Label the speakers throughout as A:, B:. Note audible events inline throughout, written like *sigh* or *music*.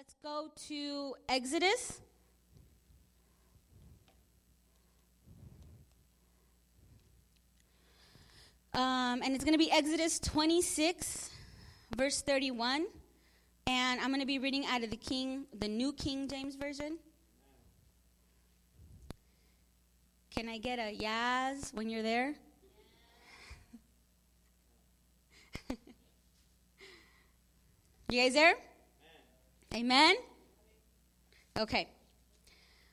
A: let's go to Exodus. Um, and it's going to be Exodus 26, verse 31. And I'm going to be reading out of the King, the New King James Version. Can I get a yas when you're there? *laughs* you guys there? Amen? Okay.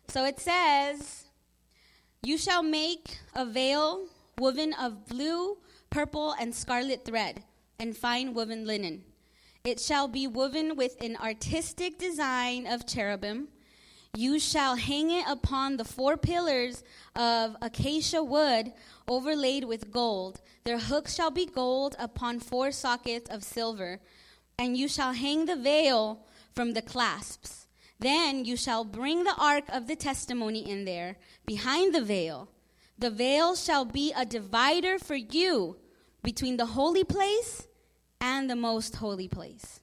A: So it says, You shall make a veil woven of blue, purple, and scarlet thread, and fine woven linen. It shall be woven with an artistic design of cherubim. You shall hang it upon the four pillars of acacia wood overlaid with gold. Their hooks shall be gold upon four sockets of silver. And you shall hang the veil from the clasps. Then you shall bring the ark of the testimony in there, behind the veil. The veil shall be a divider for you between the holy place and the most holy place.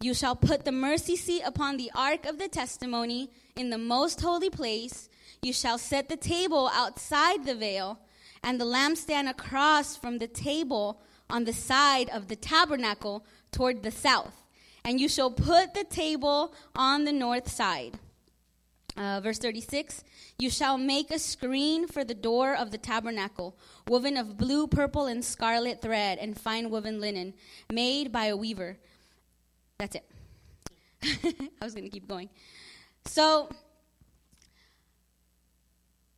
A: You shall put the mercy seat upon the ark of the testimony in the most holy place. You shall set the table outside the veil, and the lampstand across from the table on the side of the tabernacle toward the south and you shall put the table on the north side. Uh, verse 36 You shall make a screen for the door of the tabernacle, woven of blue, purple, and scarlet thread, and fine woven linen, made by a weaver. That's it. *laughs* I was going to keep going. So,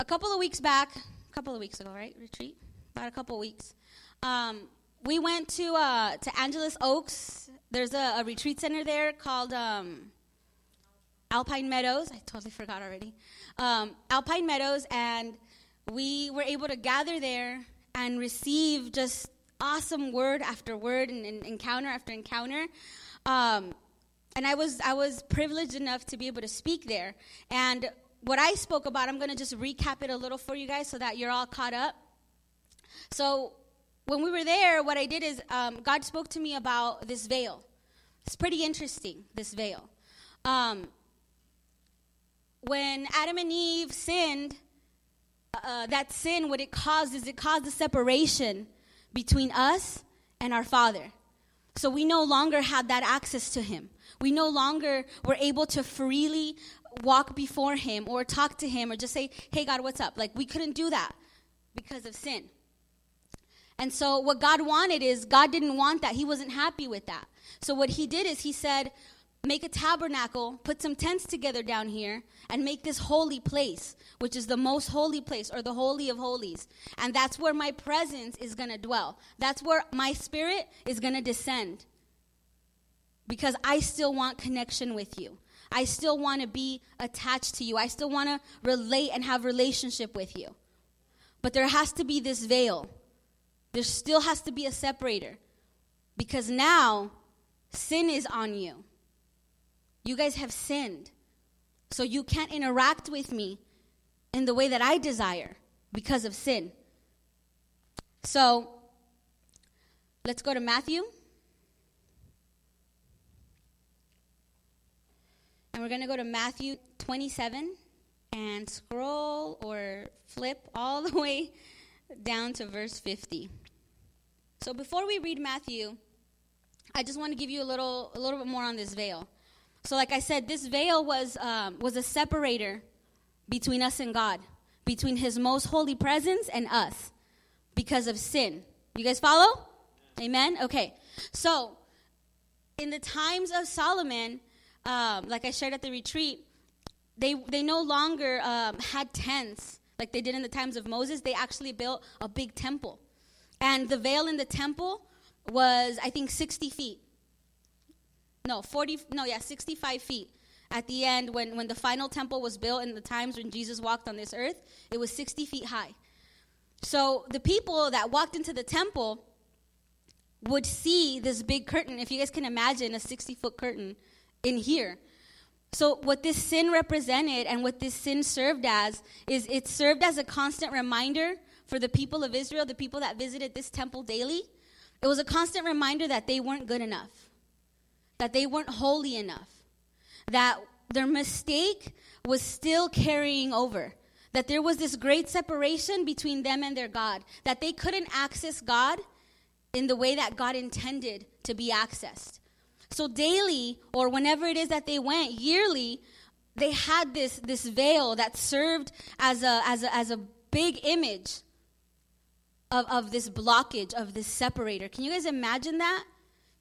A: a couple of weeks back, a couple of weeks ago, right? Retreat? About a couple of weeks. Um, we went to uh, to Angelus Oaks there's a, a retreat center there called um, Alpine Meadows. I totally forgot already. Um, Alpine Meadows, and we were able to gather there and receive just awesome word after word and, and encounter after encounter. Um, and I was I was privileged enough to be able to speak there. And what I spoke about, I'm going to just recap it a little for you guys so that you're all caught up. So when we were there, what I did is um, God spoke to me about this veil. It's pretty interesting, this veil. Um, when Adam and Eve sinned, uh, uh, that sin, what it caused is it caused a separation between us and our Father. So we no longer had that access to Him. We no longer were able to freely walk before Him or talk to Him or just say, hey, God, what's up? Like, we couldn't do that because of sin. And so, what God wanted is, God didn't want that. He wasn't happy with that. So, what He did is, He said, Make a tabernacle, put some tents together down here, and make this holy place, which is the most holy place or the Holy of Holies. And that's where my presence is going to dwell. That's where my spirit is going to descend. Because I still want connection with you. I still want to be attached to you. I still want to relate and have relationship with you. But there has to be this veil there still has to be a separator because now sin is on you. You guys have sinned. So you can't interact with me in the way that I desire because of sin. So let's go to Matthew. And we're going to go to Matthew 27 and scroll or flip all the way down to verse 50. So before we read Matthew, I just want to give you a little a little bit more on this veil. So like I said, this veil was um, was a separator between us and God, between His most holy presence and us, because of sin. You guys follow? Amen. Okay. So in the times of Solomon, um, like I shared at the retreat, they they no longer um, had tents like they did in the times of Moses. They actually built a big temple. And the veil in the temple was, I think, 60 feet. No, 40, no, yeah, 65 feet. At the end, when, when the final temple was built in the times when Jesus walked on this earth, it was 60 feet high. So the people that walked into the temple would see this big curtain. If you guys can imagine a 60 foot curtain in here. So, what this sin represented and what this sin served as is it served as a constant reminder for the people of Israel, the people that visited this temple daily, it was a constant reminder that they weren't good enough, that they weren't holy enough, that their mistake was still carrying over. That there was this great separation between them and their God. That they couldn't access God in the way that God intended to be accessed. So daily, or whenever it is that they went, yearly, they had this, this veil that served as a, as a, as a big image of, of this blockage, of this separator. Can you guys imagine that?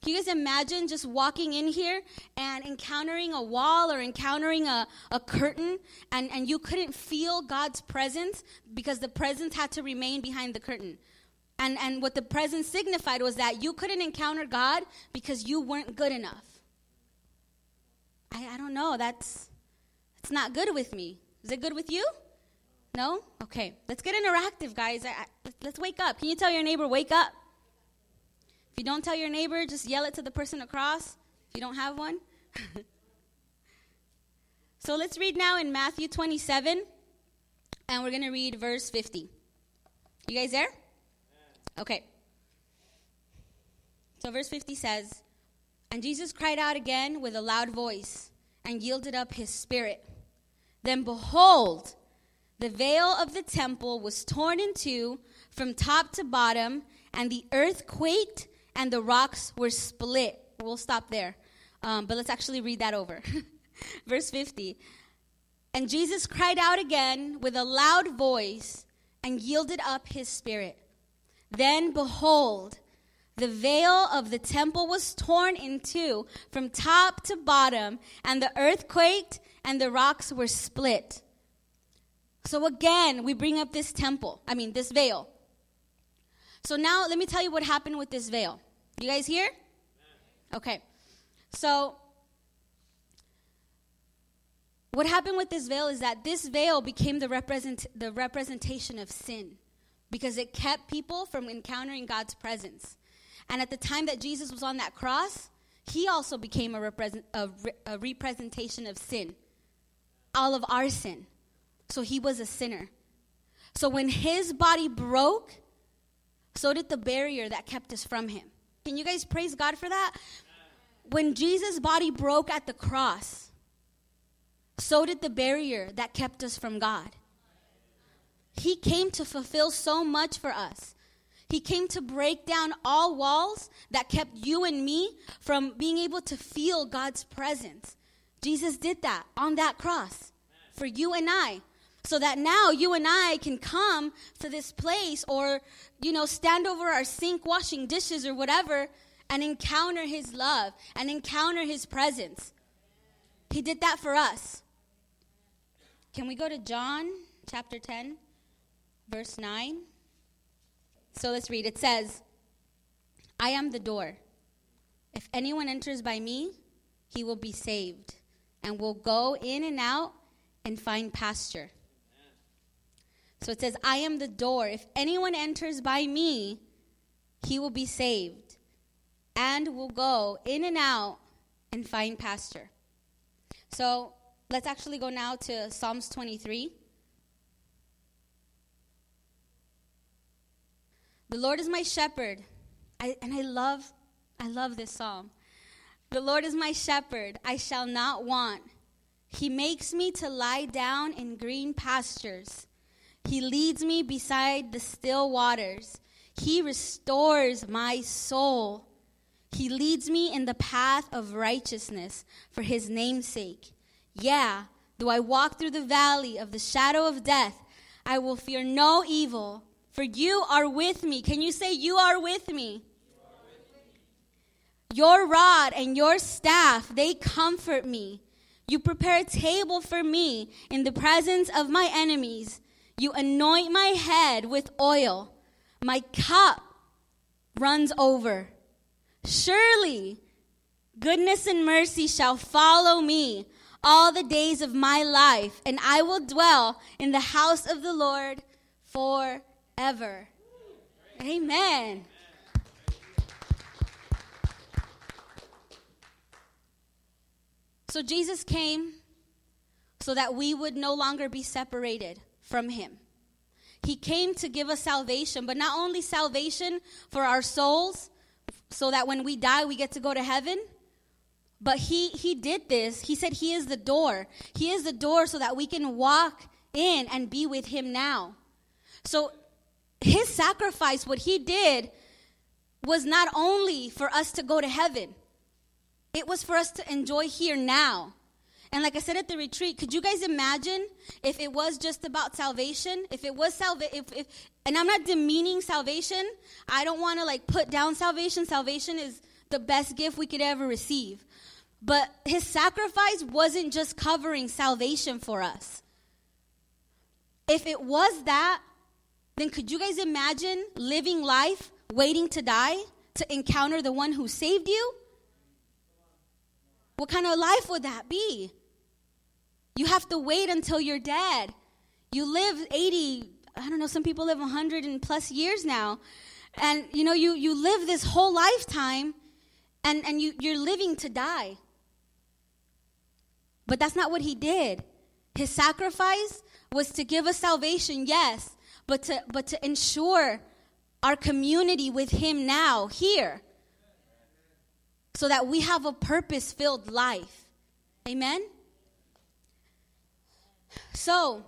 A: Can you guys imagine just walking in here and encountering a wall or encountering a, a curtain and, and you couldn't feel God's presence because the presence had to remain behind the curtain? And, and what the presence signified was that you couldn't encounter God because you weren't good enough. I, I don't know. That's, that's not good with me. Is it good with you? No? Okay. Let's get interactive, guys. I, I, let's wake up. Can you tell your neighbor, wake up? If you don't tell your neighbor, just yell it to the person across if you don't have one. *laughs* so let's read now in Matthew 27, and we're going to read verse 50. You guys there? Okay. So verse 50 says, And Jesus cried out again with a loud voice and yielded up his spirit. Then behold, the veil of the temple was torn in two from top to bottom, and the earth quaked and the rocks were split. We'll stop there. Um, but let's actually read that over. *laughs* Verse 50. And Jesus cried out again with a loud voice and yielded up his spirit. Then behold, the veil of the temple was torn in two from top to bottom, and the earth quaked and the rocks were split. So again, we bring up this temple, I mean, this veil. So now let me tell you what happened with this veil. You guys here? Okay. So what happened with this veil is that this veil became the represent the representation of sin because it kept people from encountering God's presence. And at the time that Jesus was on that cross, he also became a, represent, a, a representation of sin, all of our sin. So he was a sinner. So when his body broke, so did the barrier that kept us from him. Can you guys praise God for that? When Jesus' body broke at the cross, so did the barrier that kept us from God. He came to fulfill so much for us. He came to break down all walls that kept you and me from being able to feel God's presence. Jesus did that on that cross for you and I so that now you and I can come to this place or, you know, stand over our sink washing dishes or whatever and encounter His love and encounter His presence. He did that for us. Can we go to John chapter 10, verse 9? So let's read. It says, I am the door. If anyone enters by me, he will be saved and will go in and out and find pasture. So it says, I am the door. If anyone enters by me, he will be saved and will go in and out and find pasture. So let's actually go now to Psalms 23. The Lord is my shepherd. I, and I love I love this psalm. The Lord is my shepherd, I shall not want. He makes me to lie down in green pastures. He leads me beside the still waters. He restores my soul. He leads me in the path of righteousness for his name's sake. Yeah, though I walk through the valley of the shadow of death, I will fear no evil, for you are with me. Can you say, You are with me? Your rod and your staff, they comfort me. You prepare a table for me in the presence of my enemies. You anoint my head with oil. My cup runs over. Surely goodness and mercy shall follow me all the days of my life, and I will dwell in the house of the Lord forever. Amen. So Jesus came so that we would no longer be separated from Him. He came to give us salvation, but not only salvation for our souls, so that when we die we get to go to heaven, But he he did this. He said he is the door. He is the door so that we can walk in and be with him now. So his sacrifice, what he did, was not only for us to go to heaven, it was for us to enjoy here now. And like I said at the retreat, could you guys imagine if it was just about salvation? If it was salvation, if, if, and I'm not demeaning salvation. I don't want to like put down salvation. Salvation is the best gift we could ever receive. But his sacrifice wasn't just covering salvation for us. If it was that, then could you guys imagine living life waiting to die to encounter the one who saved you? What kind of life would that be? You have to wait until you're dead. You live 80, I don't know, some people live 100 and plus years now. And you know, you, you live this whole lifetime and, and you, you're living to die. But that's not what he did. His sacrifice was to give us salvation, yes, but to, but to ensure our community with him now, here, so that we have a purpose filled life. Amen? So,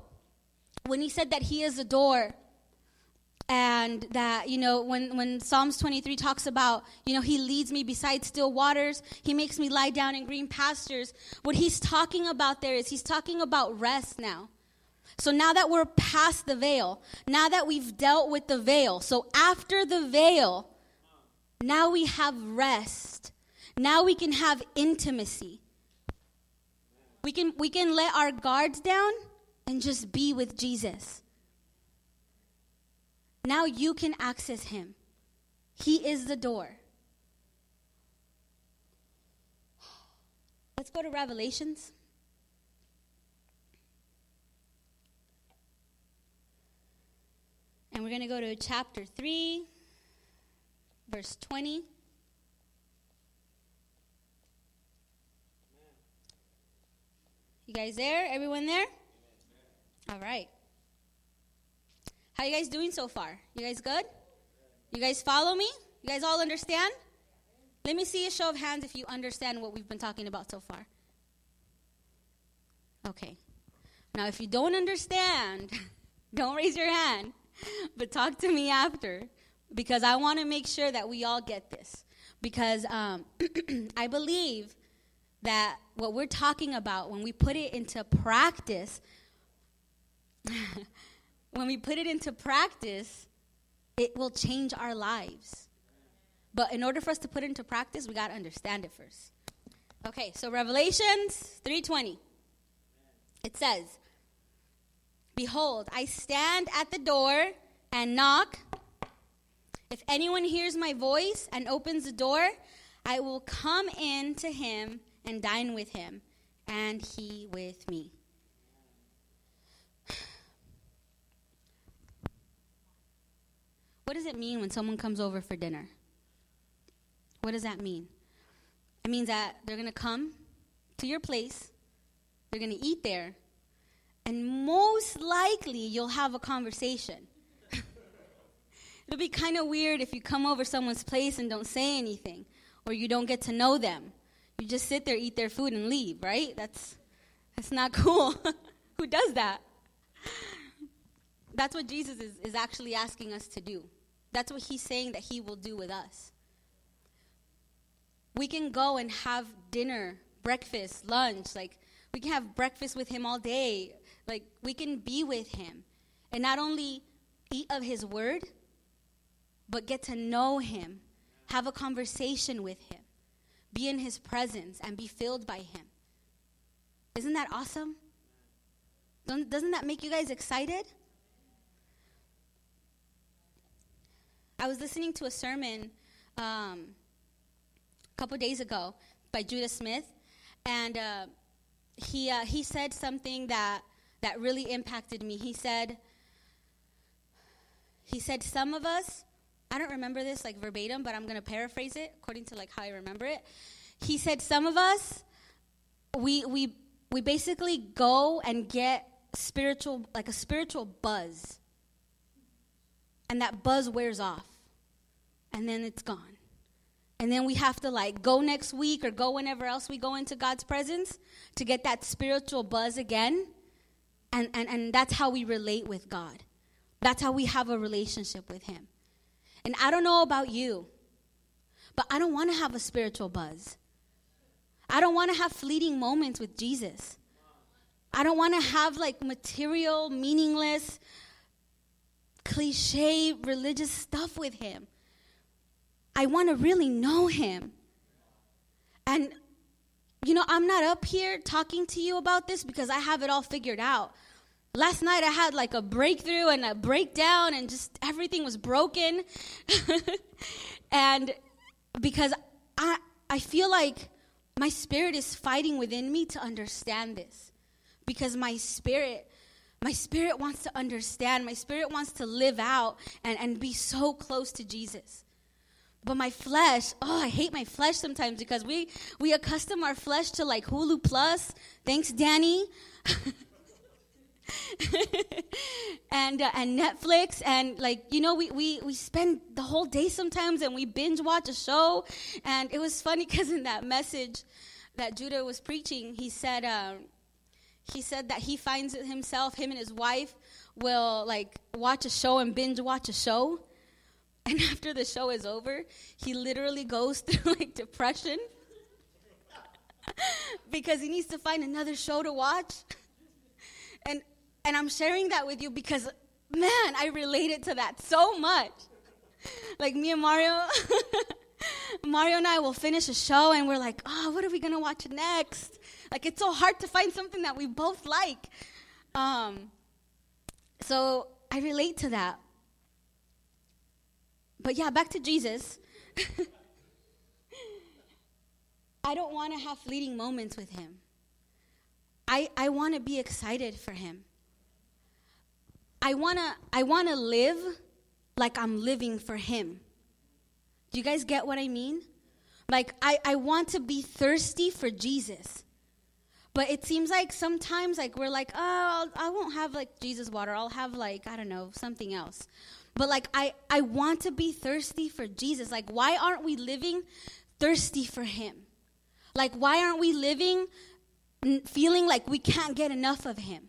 A: when he said that he is the door, and that you know when when psalms 23 talks about you know he leads me beside still waters he makes me lie down in green pastures what he's talking about there is he's talking about rest now so now that we're past the veil now that we've dealt with the veil so after the veil now we have rest now we can have intimacy we can we can let our guards down and just be with jesus now you can access him. He is the door. Let's go to Revelations. And we're going to go to chapter 3, verse 20. Guys there? Everyone there? All right. How you guys doing so far? You guys good? You guys follow me? You guys all understand? Let me see a show of hands if you understand what we've been talking about so far. Okay. Now, if you don't understand, *laughs* don't raise your hand, but talk to me after because I want to make sure that we all get this. Because um, *clears throat* I believe that what we're talking about, when we put it into practice, *laughs* when we put it into practice, it will change our lives. But in order for us to put it into practice, we got to understand it first. Okay, so Revelations 3:20. It says, "Behold, I stand at the door and knock. If anyone hears my voice and opens the door, I will come in to him and dine with him, and he with me." What does it mean when someone comes over for dinner? What does that mean? It means that they're going to come to your place, they're going to eat there, and most likely you'll have a conversation. *laughs* It'll be kind of weird if you come over someone's place and don't say anything, or you don't get to know them. You just sit there, eat their food, and leave, right? That's, that's not *laughs* cool. Who does that? That's what Jesus is, is actually asking us to do. That's what he's saying that he will do with us. We can go and have dinner, breakfast, lunch. Like, we can have breakfast with him all day. Like, we can be with him. And not only eat of his word, but get to know him, have a conversation with him, be in his presence, and be filled by him. Isn't that awesome? Don't, doesn't that make you guys excited? I was listening to a sermon um, a couple days ago by Judah Smith, and uh, he uh, he said something that that really impacted me. He said he said some of us I don't remember this like verbatim, but I'm going to paraphrase it according to like how I remember it. He said some of us we we we basically go and get spiritual like a spiritual buzz and that buzz wears off and then it's gone And then we have to like go next week or go whenever else we go into God's presence to get that spiritual buzz again. And, and, and that's how we relate with God. That's how we have a relationship with Him. And I don't know about you, but I don't want to have a spiritual buzz. I don't want to have fleeting moments with Jesus. I don't want to have like material, meaningless, cliche religious stuff with Him. I want to really know Him. And, you know, I'm not up here talking to you about this because I have it all figured out. Last night I had like a breakthrough and a breakdown, and just everything was broken. *laughs* and because I, I feel like my spirit is fighting within me to understand this. Because my spirit, my spirit wants to understand, my spirit wants to live out and, and be so close to Jesus. But my flesh, oh, I hate my flesh sometimes because we we accustom our flesh to like Hulu Plus. Thanks, Danny. *laughs* *laughs* and uh, and Netflix and like you know we, we we spend the whole day sometimes and we binge watch a show. And it was funny *laughs* because in that message that Judah was preaching he said um, he said that he finds himself him and his wife will like watch a show and binge watch a show. *laughs* And after the show is over he literally goes through like depression. Because he needs to find another show to watch. And and I'm sharing that with you because, man, I related to that so much. *laughs* Like me and Mario, *laughs* Mario and I will finish a show and we're like, oh, what are we going to watch next? Like, it's so hard to find something that we both like. Um, so I relate to that. But yeah, back to Jesus. *laughs* I don't want to have fleeting moments with him. I, I want to be excited for him. I want to I want to live like I'm living for him. Do you guys get what I mean? Like I I want to be thirsty for Jesus. But it seems like sometimes like we're like, "Oh, I'll, I won't have like Jesus water. I'll have like I don't know, something else." But like I I want to be thirsty for Jesus. Like why aren't we living thirsty for him? Like why aren't we living feeling like we can't get enough of him?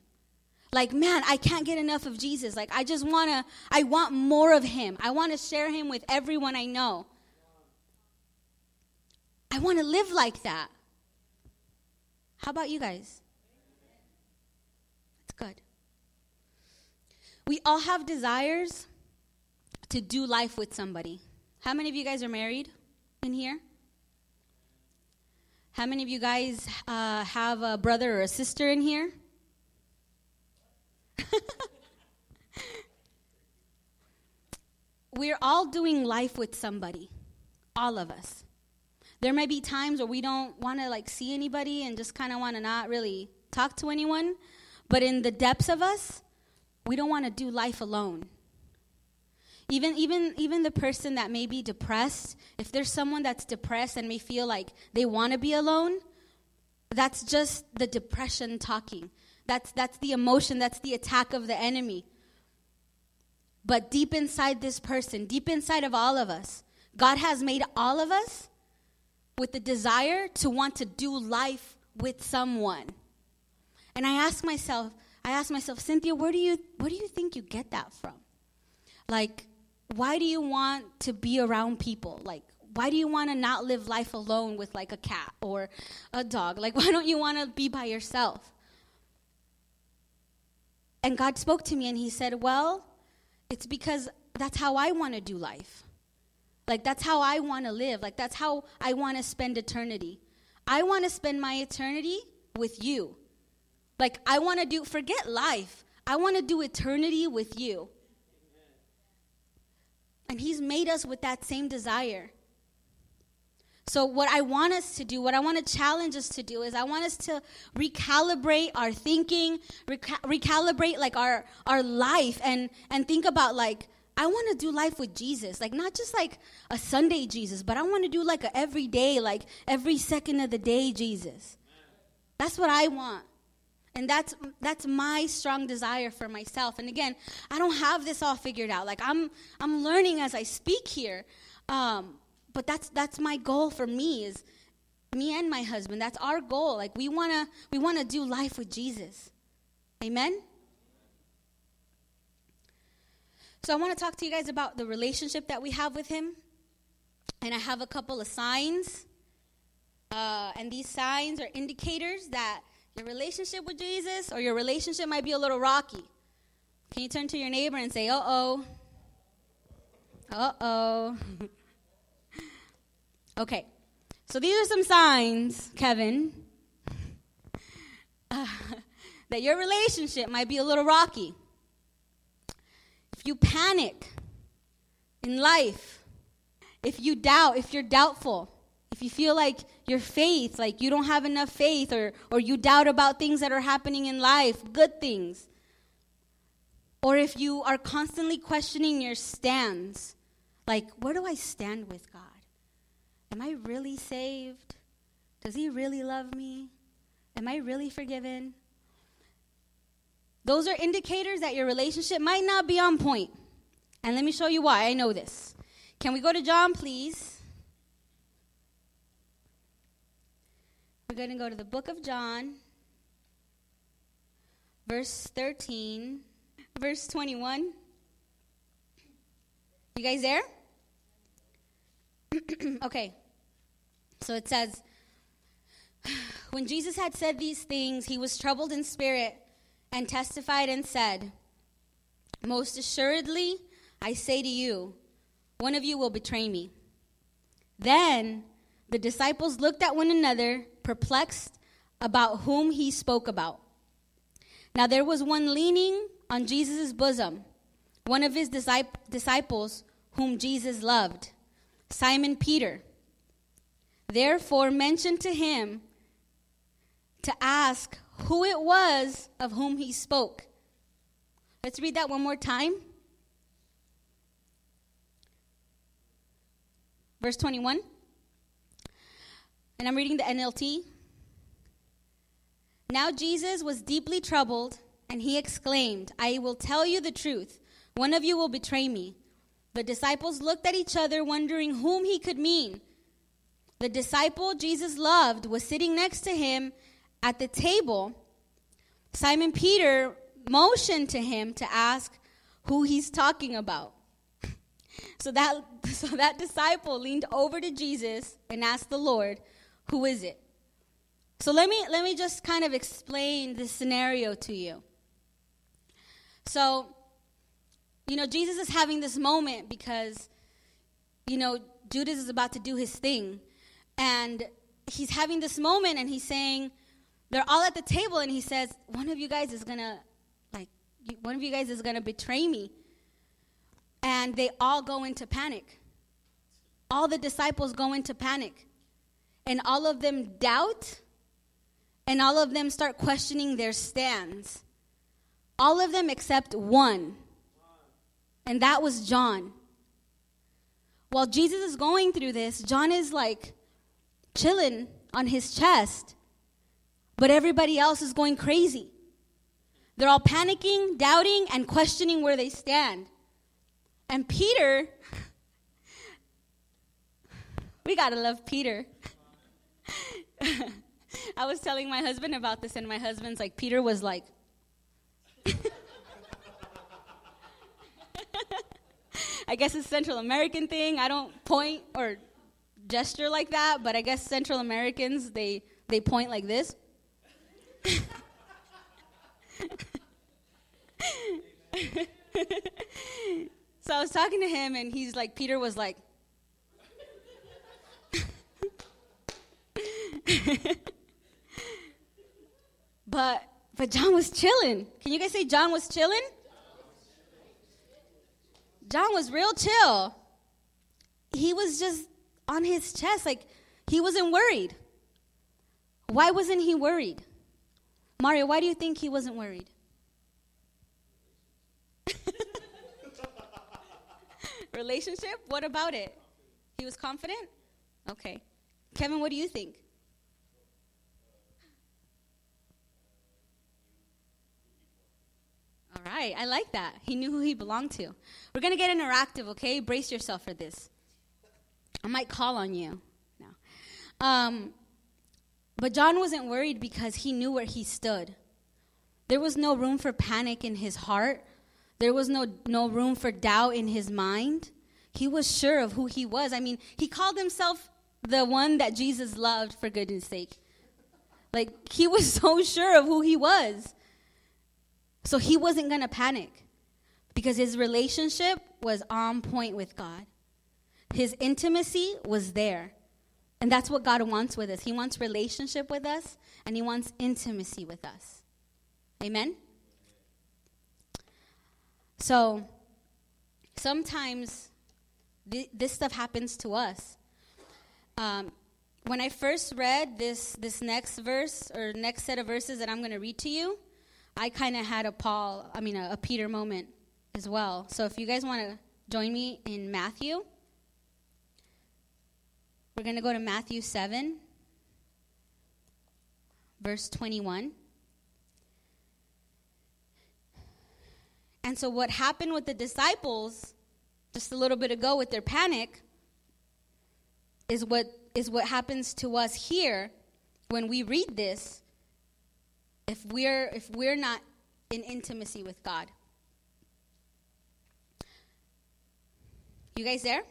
A: Like, man, I can't get enough of Jesus. Like, I just want to, I want more of him. I want to share him with everyone I know. I want to live like that. How about you guys? That's good. We all have desires to do life with somebody. How many of you guys are married in here? How many of you guys uh, have a brother or a sister in here? *laughs* We're all doing life with somebody, all of us. There may be times where we don't want to like see anybody and just kind of want to not really talk to anyone, but in the depths of us, we don't want to do life alone. Even even even the person that may be depressed, if there's someone that's depressed and may feel like they want to be alone, that's just the depression talking. That's, that's the emotion, that's the attack of the enemy. But deep inside this person, deep inside of all of us, God has made all of us with the desire to want to do life with someone. And I ask myself, I ask myself, Cynthia, where do you where do you think you get that from? Like, why do you want to be around people? Like, why do you want to not live life alone with like a cat or a dog? Like, *laughs* why don't you want to be by yourself? And God spoke to me and He said, Well, it's because that's how I want to do life. Like, that's how I want to live. Like, that's how I want to spend eternity. I want to spend my eternity with you. Like, I want to do, forget life. I want to do eternity with you. And He's made us with that same desire. So, what I want us to do, what I want to challenge us to do, is I want us to recalibrate our thinking, reca- recalibrate like our our life, and and think about like I want to do life with Jesus, like not just like a Sunday Jesus, but I want to do like a everyday, like every second of the day Jesus. That's what I want. And that's that's my strong desire for myself. And again, I don't have this all figured out. Like I'm I'm learning as I speak here. Um, but that's that's my goal for me is me and my husband. That's our goal. Like we want to we want to do life with Jesus. Amen. So I want to talk to you guys about the relationship that we have with him. And I have a couple of signs. Uh, and these signs are indicators that your relationship with Jesus or your relationship might be a little rocky. Can you turn to your neighbor and say, uh oh? Uh oh. *laughs* okay. So these are some signs, Kevin, uh, *laughs* that your relationship might be a little rocky. If you panic in life, if you doubt, if you're doubtful, if you feel like your faith, like you don't have enough faith, or, or you doubt about things that are happening in life, good things, or if you are constantly questioning your stands, like, where do I stand with God? Am I really saved? Does He really love me? Am I really forgiven? Those are indicators that your relationship might not be on point. And let me show you why I know this. Can we go to John, please? We're going to go to the book of John, verse 13, verse 21. You guys there? *coughs* okay. So it says, *sighs* When Jesus had said these things, he was troubled in spirit and testified and said, Most assuredly, I say to you, one of you will betray me. Then the disciples looked at one another, perplexed about whom he spoke about. Now there was one leaning on Jesus' bosom, one of his disciples whom Jesus loved, Simon Peter. Therefore mentioned to him to ask who it was of whom he spoke. Let's read that one more time. Verse 21. And I'm reading the NLT. Now Jesus was deeply troubled, and he exclaimed, I will tell you the truth. One of you will betray me. The disciples looked at each other, wondering whom he could mean. The disciple Jesus loved was sitting next to him at the table, Simon Peter motioned to him to ask who he's talking about. *laughs* So that, *laughs* so that disciple leaned over to Jesus and asked the Lord, Who is it? So let me, let me just kind of explain this scenario to you. So, you know, Jesus is having this moment because, you know, Judas is about to do his thing. And he's having this moment and he's saying, they're all at the table and he says, One of you guys is gonna, like, one of you guys is gonna betray me. And they all go into panic. All the disciples go into panic. And all of them doubt and all of them start questioning their stands. All of them except one. And that was John. While Jesus is going through this, John is like chilling on his chest but everybody else is going crazy. They're all panicking, doubting, and questioning where they stand. And Peter, *laughs* we gotta love Peter. *laughs* I was telling my husband about this, and my husband's like, Peter was like, *laughs* I guess it's Central American thing. I don't point or gesture like that, but I guess Central Americans they they point like this. *laughs* so I was talking to him, and he's like, Peter was like, *laughs* but but John was chilling. Can you guys say John was chilling? John was real chill. He was just on his chest, like he wasn't worried. Why wasn't he worried? Mario, why do you think he wasn't worried? *laughs* Relationship? What about it? He was confident? Okay. Kevin, what do you think? All right, I like that. He knew who he belonged to. We're going to get interactive, okay? Brace yourself for this. I might call on you. No. Um, but John wasn't worried because he knew where he stood. There was no room for panic in his heart. There was no, no room for doubt in his mind. He was sure of who he was. I mean, he called himself the one that Jesus loved, for goodness sake. Like, he was *laughs* so sure of who he was. So he wasn't going to panic because his relationship was on point with God. His intimacy was there. And that's what God wants with us. He wants relationship with us, and He wants intimacy with us. Amen? So, sometimes th- this stuff happens to us. Um, when I first read this, this next verse or next set of verses that I'm going to read to you, I kind of had a Paul, I mean, a, a Peter moment as well. So, if you guys want to join me in Matthew. We're going to go to Matthew 7, verse 21. And so, what happened with the disciples just a little bit ago with their panic is what, is what happens to us here when we read this if we're, if we're not in intimacy with God. You guys there?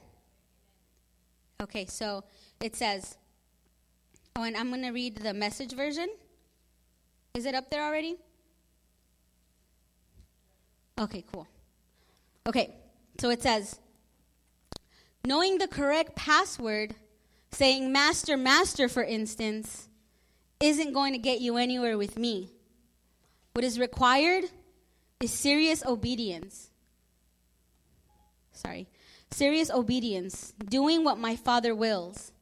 A: Okay, so it says, oh, and I'm going to read the message version. Is it up there already? Okay, cool. Okay, so it says, knowing the correct password, saying master, master, for instance, isn't going to get you anywhere with me. What is required is serious obedience. Sorry. Serious obedience, doing what my Father wills.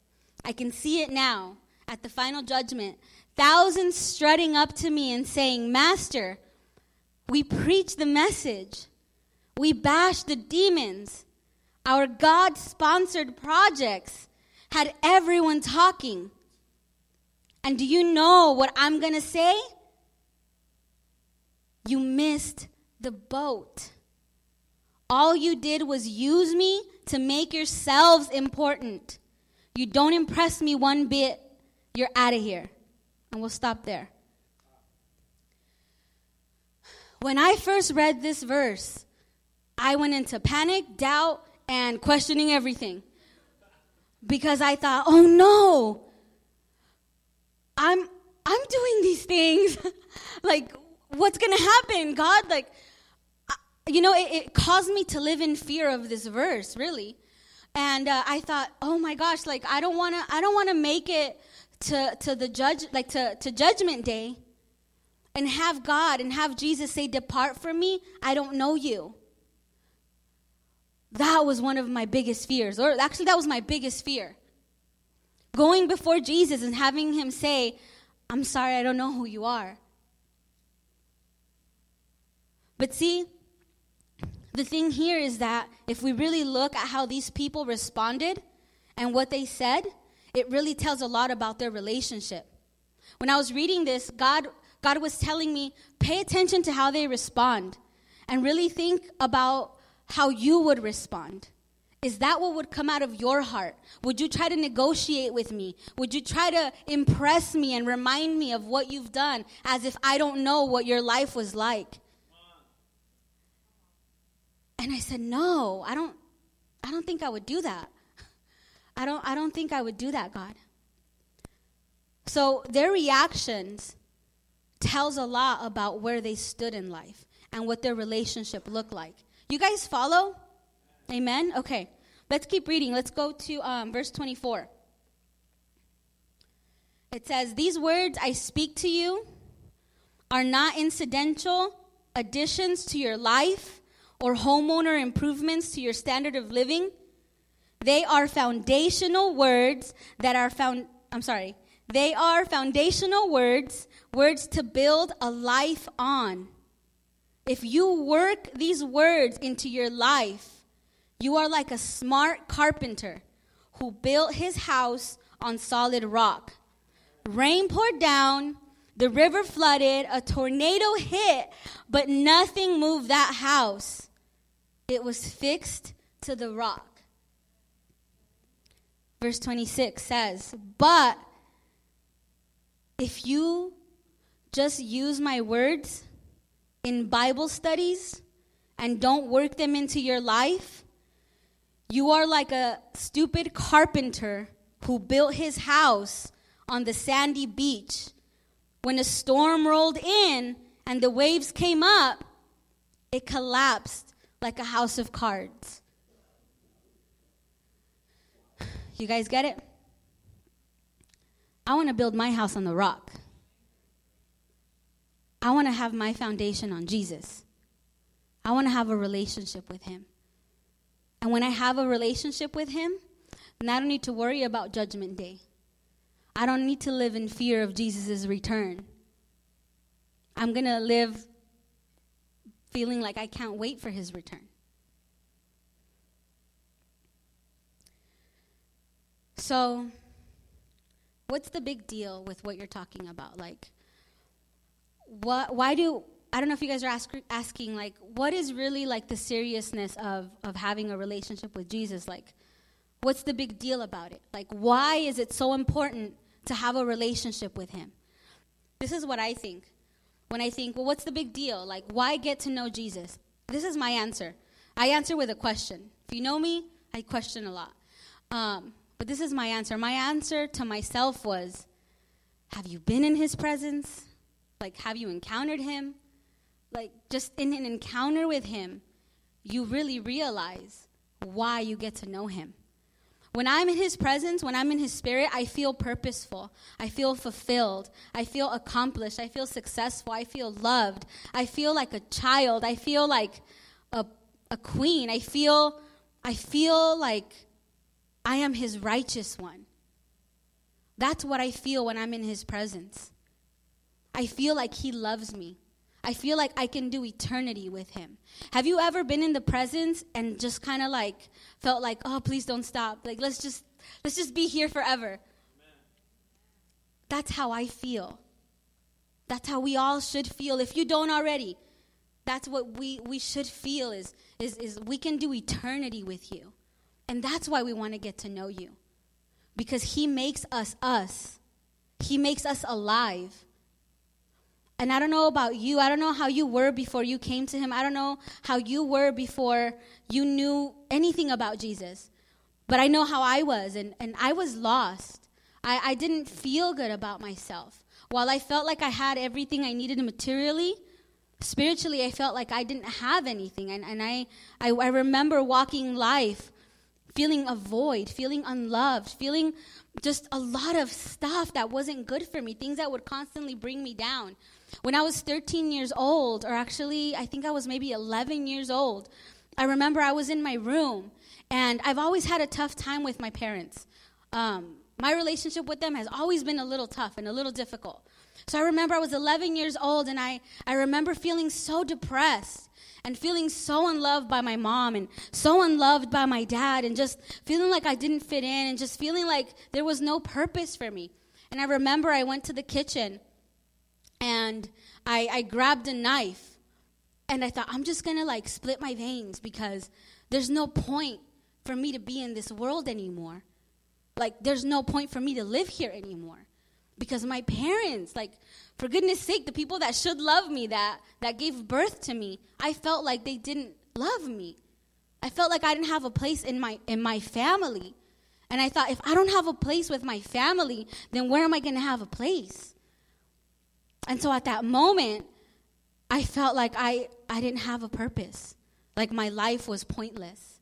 A: I can see it now at the final judgment. Thousands strutting up to me and saying, Master, we preach the message. We bash the demons. Our God sponsored projects had everyone talking. And do you know what I'm going to say? You missed the boat. All you did was use me to make yourselves important. You don't impress me one bit, you're out of here. And we'll stop there. When I first read this verse, I went into panic, doubt, and questioning everything. Because I thought, oh no, I'm I'm doing these things. *laughs* like, what's gonna happen? God, like, you know, it, it, caused me to live in fear of this verse, really. And uh, I thought, oh my gosh, like I don't want to, I don't want to make it to to the judge, like to to Judgment Day, and have God and have Jesus say, "Depart from me, I don't know you." That was one of my biggest fears, or actually, that was my biggest fear. Going before Jesus and having Him say, "I'm sorry, I don't know who you are." But see, the thing here is that if we really look at how these people responded and what they said, it really tells a lot about their relationship. When I was reading this, God, God was telling me, pay attention to how they respond and really think about how you would respond. Is that what would come out of your heart? Would you try to negotiate with me? Would you try to impress me and remind me of what you've done as if I don't know what your life was like? And I said, "No, I don't I don't think I would do that. I don't I don't think I would do that, God." So their reactions tells a lot about where they stood in life and what their relationship looked like. You guys follow? Amen. Okay. Let's keep reading. Let's go to um, verse 24. It says, These words I speak to you are not incidental additions to your life or homeowner improvements to your standard of living. They are foundational words that are found, I'm sorry, they are foundational words, words to build a life on. If you work these words into your life, you are like a smart carpenter who built his house on solid rock. Rain poured down, the river flooded, a tornado hit, but nothing moved that house. It was fixed to the rock. verse 26 says, But if you just use my words in Bible studies and don't work them into your life, you are like a stupid carpenter who built his house on the sandy beach. When a storm rolled in and the waves came up, it collapsed like a house of cards. You guys get it? I want to build my house on the rock. I want to have my foundation on Jesus. I want to have a relationship with Him. And when I have a relationship with Him, then I don't need to worry about Judgment Day. I don't need to live in fear of Jesus' return. I'm going to live feeling like I can't wait for His return. So, what's the big deal with what you're talking about? Like, what? Why do I don't know if you guys are ask, asking like, what is really like the seriousness of of having a relationship with Jesus? Like, what's the big deal about it? Like, why is it so important to have a relationship with Him? This is what I think. When I think, well, what's the big deal? Like, why get to know Jesus? This is my answer. I answer with a question. If you know me, I question a lot. Um, but this is my answer. My answer to myself was Have you been in his presence? Like, have you encountered him? Like, just in an encounter with him, you really realize why you get to know him. When I'm in his presence, when I'm in his spirit, I feel purposeful. I feel fulfilled. I feel accomplished. I feel successful. I feel loved. I feel like a child. I feel like a, a queen. I feel I feel like I am his righteous one. That's what I feel when I'm in his presence. I feel like he loves me. I feel like I can do eternity with him. Have you ever been in the presence and just kind of like felt like, "Oh, please don't stop. Like let's just let's just be here forever." Amen. That's how I feel. That's how we all should feel if you don't already. That's what we we should feel is is is we can do eternity with you. And that's why we want to get to know you. Because He makes us us, He makes us alive. And I don't know about you. I don't know how you were before you came to Him. I don't know how you were before you knew anything about Jesus. But I know how I was, and, and I was lost. I, I didn't feel good about myself. While I felt like I had everything I needed materially, spiritually, I felt like I didn't have anything. And, and I, I, I remember walking life feeling a void, feeling unloved, feeling just a lot of stuff that wasn't good for me, things that would constantly bring me down. When I was 13 years old, or actually, I think I was maybe 11 years old, I remember I was in my room, and I've always had a tough time with my parents. Um, my relationship with them has always been a little tough and a little difficult. So I remember I was 11 years old, and I, I remember feeling so depressed and feeling so unloved by my mom and so unloved by my dad and just feeling like I didn't fit in and just feeling like there was no purpose for me. And I remember I went to the kitchen and I, I grabbed a knife and I thought, I'm just gonna like split my veins because there's no point for me to be in this world anymore. Like, there's no point for me to live here anymore because my parents like for goodness sake the people that should love me that that gave birth to me i felt like they didn't love me. I felt like i didn't have a place in my in my family. And i thought if i don't have a place with my family then where am i to have a place and so at that moment i felt like i i didn't have a purpose like my life was pointless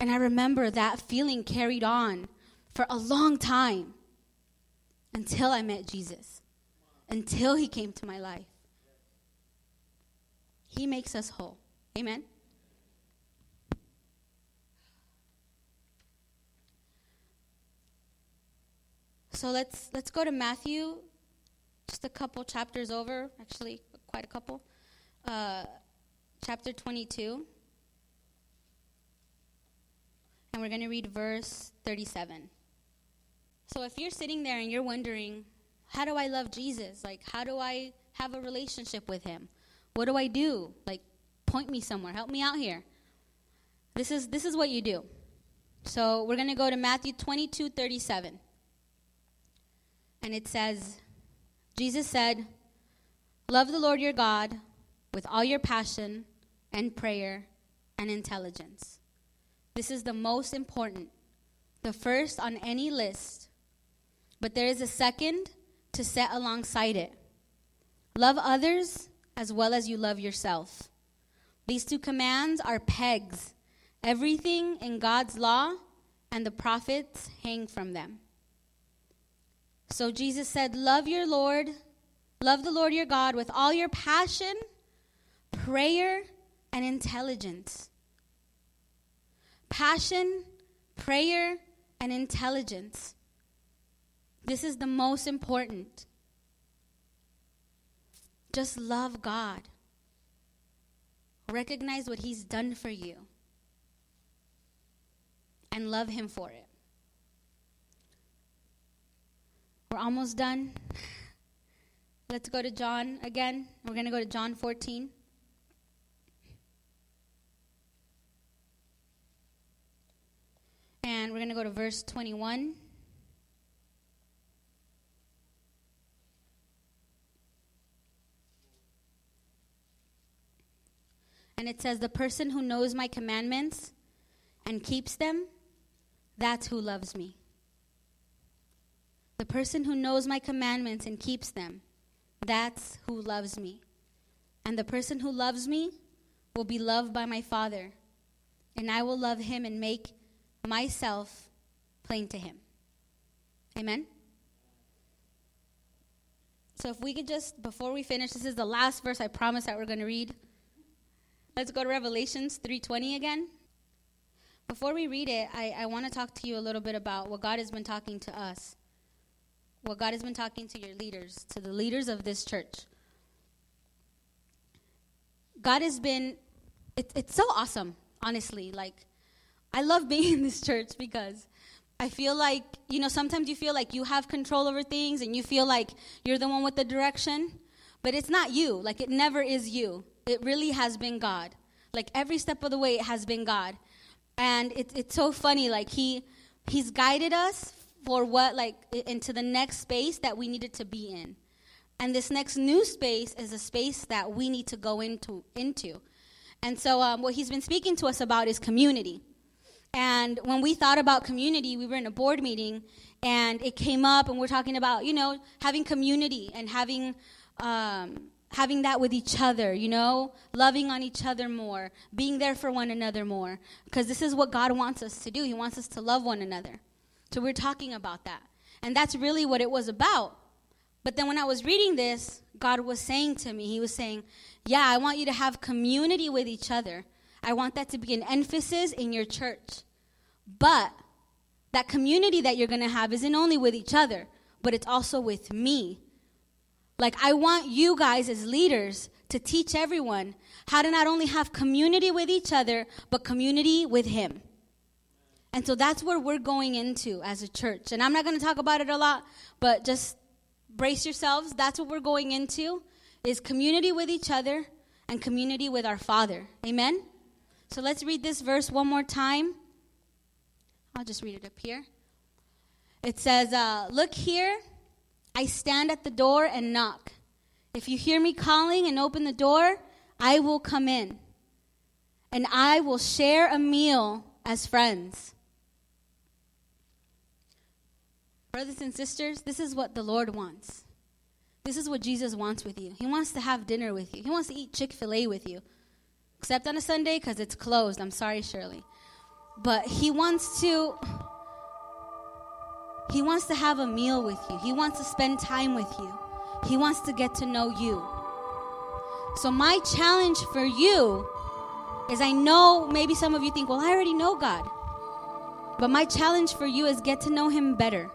A: and i remember that feeling carried on for a long time until I met Jesus, until he came to my life. He makes us whole. Amen. So let's let's go to Matthew, just a couple chapters over, actually quite a couple. Uh, chapter 22. And we're going to read verse 37. So if you're sitting there and you're wondering, how do I love Jesus? Like, how do I have a relationship with him? What do I do? Like, point me somewhere. Help me out here. This is this is what you do. So we're going to go to Matthew 22 37. And it says, Jesus said, Love the Lord your God with all your passion and prayer and intelligence. This is the most important, the first on any list. But there is a second to set alongside it. Love others as well as you love yourself. These two commands are pegs. Everything in God's law and the prophets hang from them. So Jesus said, Love your Lord, love the Lord your God with all your passion, prayer, and intelligence. Passion, prayer, and intelligence. This is the most important. Just love God. Recognize what He's done for you. And love Him for it. We're almost done. Let's go to John again. We're going to go to John 14. And we're going to go to verse 21. And it says, The person who knows my commandments and keeps them, that's who loves me. The person who knows my commandments and keeps them, that's who loves me. And the person who loves me will be loved by my Father, and I will love him and make myself plain to him. Amen? So if we could just, before we finish, this is the last verse I promise that we're going to read. Let's go to Revelations 3.20 again. Before we read it, I, I want to talk to you a little bit about what God has been talking to us what God has been talking to your leaders, to the leaders of this church. God has been, it, it's so awesome, honestly. Like, I love being *laughs* in this church because I feel like, you know, sometimes you feel like you have control over things and you feel like you're the one with the direction, but it's not you. Like, it never is you. It really has been God. Like, every step of the way, it has been God. And it, it's so funny. Like, He, He's guided us for what like into the next space that we needed to be in. And this next new space is a space that we need to go into into. And so um, what he's been speaking to us about is community. And when we thought about community we were in a board meeting and it came up and we're talking about you know having community and having um, having that with each other you know loving on each other more being there for one another more. Because this is what god wants us to do. He wants us to love one another so we're talking about that. And that's really what it was about. But then when I was reading this, God was saying to me, He was saying, Yeah, I want you to have community with each other. I want that to be an emphasis in your church. But that community that you're going to have isn't only with each other, but it's also with me. Like, I want you guys as leaders to teach everyone how to not only have community with each other, but community with Him. And so that's where we're going into as a church. And I'm not going to talk about it a lot, but just brace yourselves. That's what we're going into is community with each other and community with our Father. Amen. So let's read this verse one more time. I'll just read it up here. It says, uh, Look here, I stand at the door and knock. If you hear me calling and open the door, I will come in. And I will share a meal as friends. Brothers and sisters, this is what the Lord wants. This is what Jesus wants with you. He wants to have dinner with you. He wants to eat Chick fil A with you. Except on a Sunday because it's closed. I'm sorry, Shirley. But He wants to. He wants to have a meal with you. He wants to spend time with you. He wants to get to know you. So, my challenge for you is I know maybe some of you think, well, I already know God. But my challenge for you is get to know Him better.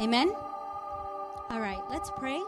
A: Amen? All right, let's pray.